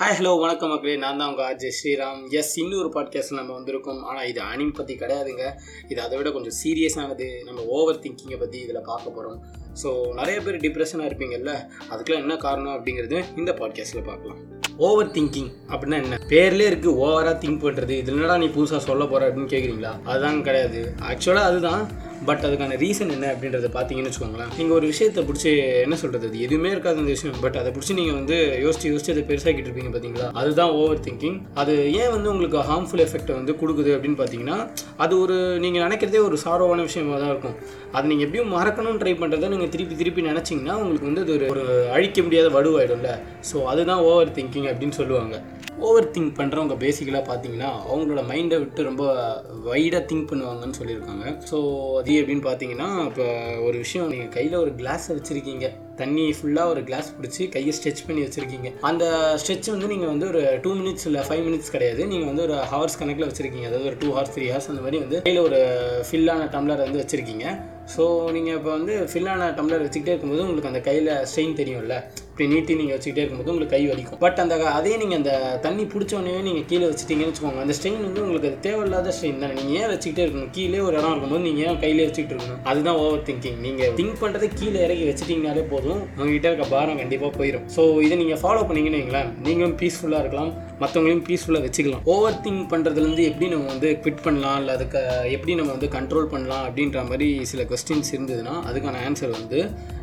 Hi hello வணக்கம் மக்களே. நான் தான் உங்கள் ஆர்ஜே ஸ்ரீராம். எஸ் இன்னொரு பாட்காஸ்ட் நம்ம வந்திருக்கோம். ஆனால் இது அனிம் பற்றி கிடையாதுங்க. இது அதை விட கொஞ்சம் சீரியஸானது நம்ம ஓவர் திங்கிங்கை பற்றி இதில் பார்க்க போகிறோம் ஸோ நிறைய பேர் டிப்ரெஷனாக இருப்பீங்கல்ல. அதுக்கெலாம் என்ன காரணம் அப்படிங்கிறது இந்த பாட்காஸ்ட்டில் பார்க்கலாம். ஓவர் திங்கிங் அப்படின்னா என்ன? பேர்லேயே இருக்குது ஓவராக திங்க் பண்ணுறது இதில் என்னடா நீ புதுசாக சொல்ல போகிற அப்படின்னு கேட்குறீங்களா அதுதான் கிடையாது. ஆக்சுவலாக அதுதான். பட் அதுக்கான ரீசன் என்ன அப்படின்றத பார்த்தீங்கன்னு வச்சுக்கோங்களேன். நீங்கள் ஒரு விஷயத்தை பிடிச்சி என்ன சொல்கிறது அது எதுவுமே இருக்காது அந்த விஷயம். பட் அதை பிடிச்சி நீங்கள் வந்து யோசிச்சு யோசிச்சு அதை பெருசாகிட்டு இருப்பீங்க பார்த்தீங்களா அதுதான் ஓவர் திங்கிங் அது ஏன் வந்து உங்களுக்கு ஹார்ம்ஃபுல் எஃபெக்ட்டை வந்து கொடுக்குது அப்படின்னு பார்த்தீங்கன்னா அது ஒரு நீங்கள் நினைக்கிறதே ஒரு சாரோவான விஷயமா தான் இருக்கும். அதை நீங்கள் எப்படியும் மறக்கணும்னு ட்ரை பண்ணுறதை நீங்கள் திருப்பி திருப்பி நினச்சிங்கன்னா உங்களுக்கு வந்து அது ஒரு அழிக்க முடியாத வடுவாயிடும்ல. ஸோ அதுதான் ஓவர் திங்கிங் அப்படின்னு சொல்லுவாங்க. ஓவர் திங்க் பண்ணுறவங்க பேசிக்கலாக பார்த்தீங்கன்னா அவங்களோட மைண்டை விட்டு ரொம்ப வைடாக திங்க் பண்ணுவாங்கன்னு சொல்லியிருக்காங்க. ஸோ அது எப்படின்னு பார்த்தீங்கன்னா இப்போ ஒரு விஷயம் நீங்கள் கையில் ஒரு கிளாஸை வச்சுருக்கீங்க. தண்ணி ஃபுல்லாக ஒரு கிளாஸ் பிடிச்சி கையை ஸ்ட்ரெச் பண்ணி வச்சுருக்கீங்க. அந்த ஸ்ட்ரெச் வந்து நீங்கள் வந்து ஒரு டூ மினிட்ஸ் இல்லை ஃபைவ் மினிட்ஸ் கிடையாது. நீங்கள் வந்து ஒரு ஹவர்ஸ் கணக்கில் வச்சுருக்கீங்க. அதாவது ஒரு டூ ஹவர்ஸ் த்ரீ ஹவர்ஸ் அந்த மாதிரி வந்து கையில் ஒரு ஃபில்லான டம்ளர் வந்து வச்சுருக்கீங்க. ஸோ நீங்கள் இப்போ வந்து ஃபில்லான டம்ளர் வச்சுக்கிட்டே இருக்கும்போது உங்களுக்கு அந்த கையில் ஸ்ட்ரெயின் தெரியும்ல. இப்படி நீட்டி நீங்கள் வச்சுக்கிட்டே இருக்கும்போது உங்களுக்கு கை வலிக்கும். பட் அந்த அதே நீங்கள் அந்த தண்ணி பிடிச்சோடனே நீங்கள் கீழே வச்சுட்டீங்கன்னு வச்சுக்கோங்க. அந்த ஸ்ட்ரெயின் வந்து உங்களுக்கு அது தேவையில்லாத ஸ்ட்ரெயின் தானே. நீங்கள் ஏன் வச்சுக்கிட்டே இருக்கணும்? கீழே ஒரு இடம் இருக்கும்போது நீங்கள் ஏன் கையிலே வச்சுக்கிட்டு இருக்கணும்? அதுதான் ஓவர் திங்கிங் நீங்கள் திங்க் பண்ணுறதை கீழே இறக்கி வச்சுட்டிங்கனாலே போதும். உங்ககிட்ட இருக்க பாரம் கண்டிப்பாக போயிடும் ஸோ இதை நீங்கள் ஃபாலோ பண்ணீங்கன்னு வைங்களேன் நீங்களும் பீஸ்ஃபுல்லாக இருக்கலாம் மற்றவங்களையும் பீஸ்ஃபுல்லாக வச்சுக்கலாம். ஓவர் திங்க் பண்ணுறதுலேருந்து எப்படி நம்ம வந்து குவிட் பண்ணலாம் இல்லை அதுக்கு எப்படி நம்ம வந்து கண்ட்ரோல் பண்ணலாம் அப்படின்ற மாதிரி சில கொஸ்டின்ஸ் இருந்ததுன்னா அதுக்கான ஆன்சர் வந்து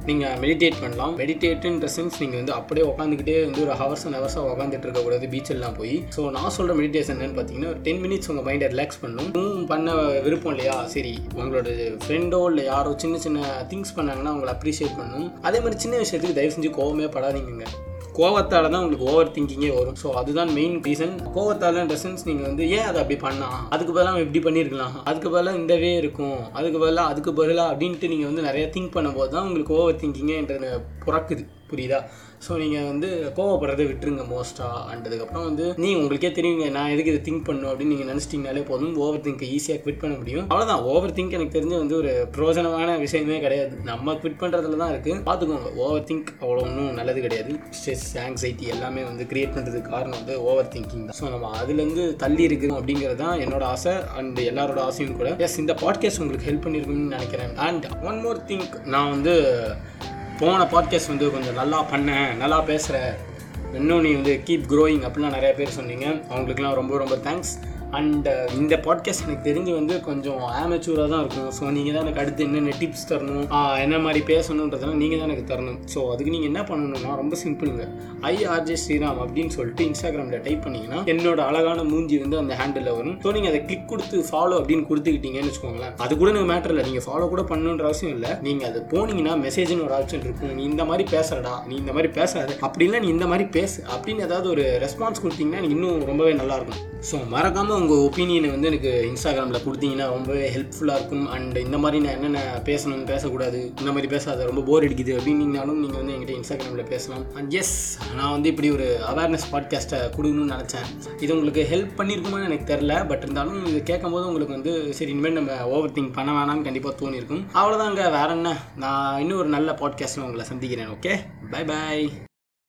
நீங்கள் மெடிடேட் பண்ணலாம். மெடிடேட்டுன்ற சென்ஸ் நீங்கள் வந்து அப்படியே உட்காந்துக்கிட்டே வந்து ஒரு ஹவர்ஸ் அண்ட் ஹவர்ஸாக உட்காந்துட்டு இருக்கக்கூடாது பீச்செல்லாம் போய். ஸோ நான் சொல்கிற மெடிடேஷன் என்னன்னு பார்த்தீங்கன்னா ஒரு டென் மினிட்ஸ் உங்கள் மைண்டை ரிலாக்ஸ் பண்ணணும் பண்ண விருப்பம் இல்லையா? சரி உங்களோட ஃப்ரெண்டோ இல்லை யாரோ சின்ன சின்ன திங்ஸ் பண்ணாங்கன்னா அவங்களை அப்ரிஷியேட் பண்ணும். அதே மாதிரி சின்ன விஷயத்துக்கு தயவு செஞ்சு கோவமே படாதீங்க கோவத்தால் தான் உங்களுக்கு ஓவர் திங்கிங்கே வரும். ஸோ அதுதான் மெயின் ரீசன் கோவத்தாலன்ற சென்ஸ் நீங்கள் வந்து ஏன் அதை அப்படி பண்ணலாம் அதுக்கு பதிலாக இப்படி பண்ணியிருக்கலாம் அதுக்கு பதிலாக இந்த வே இருக்கும். அதுக்கு பதிலாக அதுக்கு பதிலாக அப்படின்ட்டு நீங்கள் வந்து நிறைய திங்க் பண்ணும்போது தான் உங்களுக்கு ஓவர் திங்கிங்கன்ற பிறக்குது புரியுதா? ஸோ நீங்கள் வந்து கோவப்படுறதை விட்டுருங்க மோஸ்ட்டாக அண்டதுக்கப்புறம் வந்து நீ உங்களுக்கே தெரியுங்க நான் எதுக்கு இதை திங்க் பண்ணும் அப்படின்னு நீங்கள் நினச்சிட்டிங்கனாலே போதும். ஓவர் திங்க் ஈஸியாக குவிட் பண்ண முடியும். அவ்வளோதான் ஓவர் திங்க் எனக்கு தெரிஞ்சு வந்து ஒரு பிரோஜனமான விஷயமே கிடையாது. நம்ம குவிட் பண்ணுறதுல தான் இருக்குது பார்த்துக்கோங்க. ஓவர் திங்க் அவ்வளோ ஒன்றும் நல்லது கிடையாது. ஸ்ட்ரெஸ் ஆங்ஸைட்டி எல்லாமே வந்து க்ரியேட் பண்ணுறதுக்கு காரணம் வந்து ஓவர் திங்கிங் தான். ஸோ நம்ம அதுலேருந்து தள்ளி இருக்கிறோம் அப்படிங்கிறது தான் என்னோட ஆசை அண்ட் எல்லாரோட ஆசையும் கூட. எஸ் இந்த பாட்காஸ்ட் உங்களுக்கு ஹெல்ப் பண்ணியிருக்குன்னு நினைக்கிறேன். அண்ட் ஒன் மோர் திங்க் நான் வந்து போன பாட்காஸ்ட் வந்து கொஞ்சம் நல்லா பண்ண நல்லா பேசுகிற இன்னும் நீ வந்து கீப் க்ரோயிங் அப்படிலாம் நிறைய பேர் சொன்னீங்க. அவங்களுக்குலாம் ரொம்ப ரொம்ப தேங்க்ஸ் அண்ட் uh, இந்த பாட்காஸ்ட் எனக்கு தெரிஞ்சு வந்து கொஞ்சம் ஆமச்சூராக தான் இருக்கும். ஸோ நீங்கள் தான் எனக்கு அடுத்து என்னென்ன டிப்ஸ் தரணும் என்ன மாதிரி பேசணுன்றதெல்லாம் நீங்கள் தான் எனக்கு தரணும். ஸோ அதுக்கு நீங்கள் என்ன பண்ணணும்னா ரொம்ப சிம்பிளுங்க ஐ ஆர்ஜே ஸ்ரீராம் அப்படின்னு சொல்லிட்டு இன்ஸ்டாகிராமில் டைப் பண்ணிங்கன்னா என்னோட அழகான மூஞ்சி வந்து அந்த ஹேண்டில் வரும். ஸோ நீங்கள் அதை கிளிக் கொடுத்து ஃபாலோ அப்படின்னு கொடுத்துக்கிட்டீங்கன்னு வச்சுக்கோங்களேன் அது கூட எனக்கு மேட்டர் இல்லை. நீங்கள் ஃபாலோ கூட பண்ணணுன்ற அவசியம் இல்லை. நீங்கள் அது போனீங்கன்னா மெசேஜ்னு ஒரு ஆப்ஷன் இருக்கும். நீ இந்த மாதிரி பேசுறடா நீ இந்த மாதிரி பேசாத அப்படின்னா நீ இந்த மாதிரி பேசு அப்படின்னு ஏதாவது ஒரு ரெஸ்பான்ஸ் கொடுத்தீங்கன்னா இன்னும் ரொம்பவே நல்லாயிருக்கும் ஸோ மறக்காமல் உங்கள் ஒப்பீனியனை வந்து எனக்கு இன்ஸ்டாகிராமில் கொடுத்தீங்கன்னா ரொம்பவே ஹெல்ப்ஃபுல்லாக இருக்கும். அண்ட் இந்த மாதிரி நான் என்னென்ன பேசணும் பேசக்கூடாது இந்த மாதிரி பேசாத ரொம்ப போர் அடிக்குது அப்படின்னீங்கனாலும் நீங்கள் வந்து என்கிட்ட இன்ஸ்டாகிராமில் பேசலாம். அண்ட் எஸ் நான் வந்து இப்படி ஒரு அவேர்னஸ் பாட்காஸ்ட்டை கொடுக்கணும்னு நினச்சேன். இது உங்களுக்கு ஹெல்ப் பண்ணியிருக்குமான்னு எனக்கு தெரில பட் இருந்தாலும் இது கேட்கும் போது உங்களுக்கு வந்து சரி இனிமேல் நம்ம ஓவர் திங்க் பண்ண வேணாம்னு கண்டிப்பாக தோணியிருக்கும். அவ்வளோதாங்க வேற என்ன? நான் இன்னும் ஒரு நல்ல பாட்காஸ்ட்டில் உங்களை சந்திக்கிறேன். Okay bye bye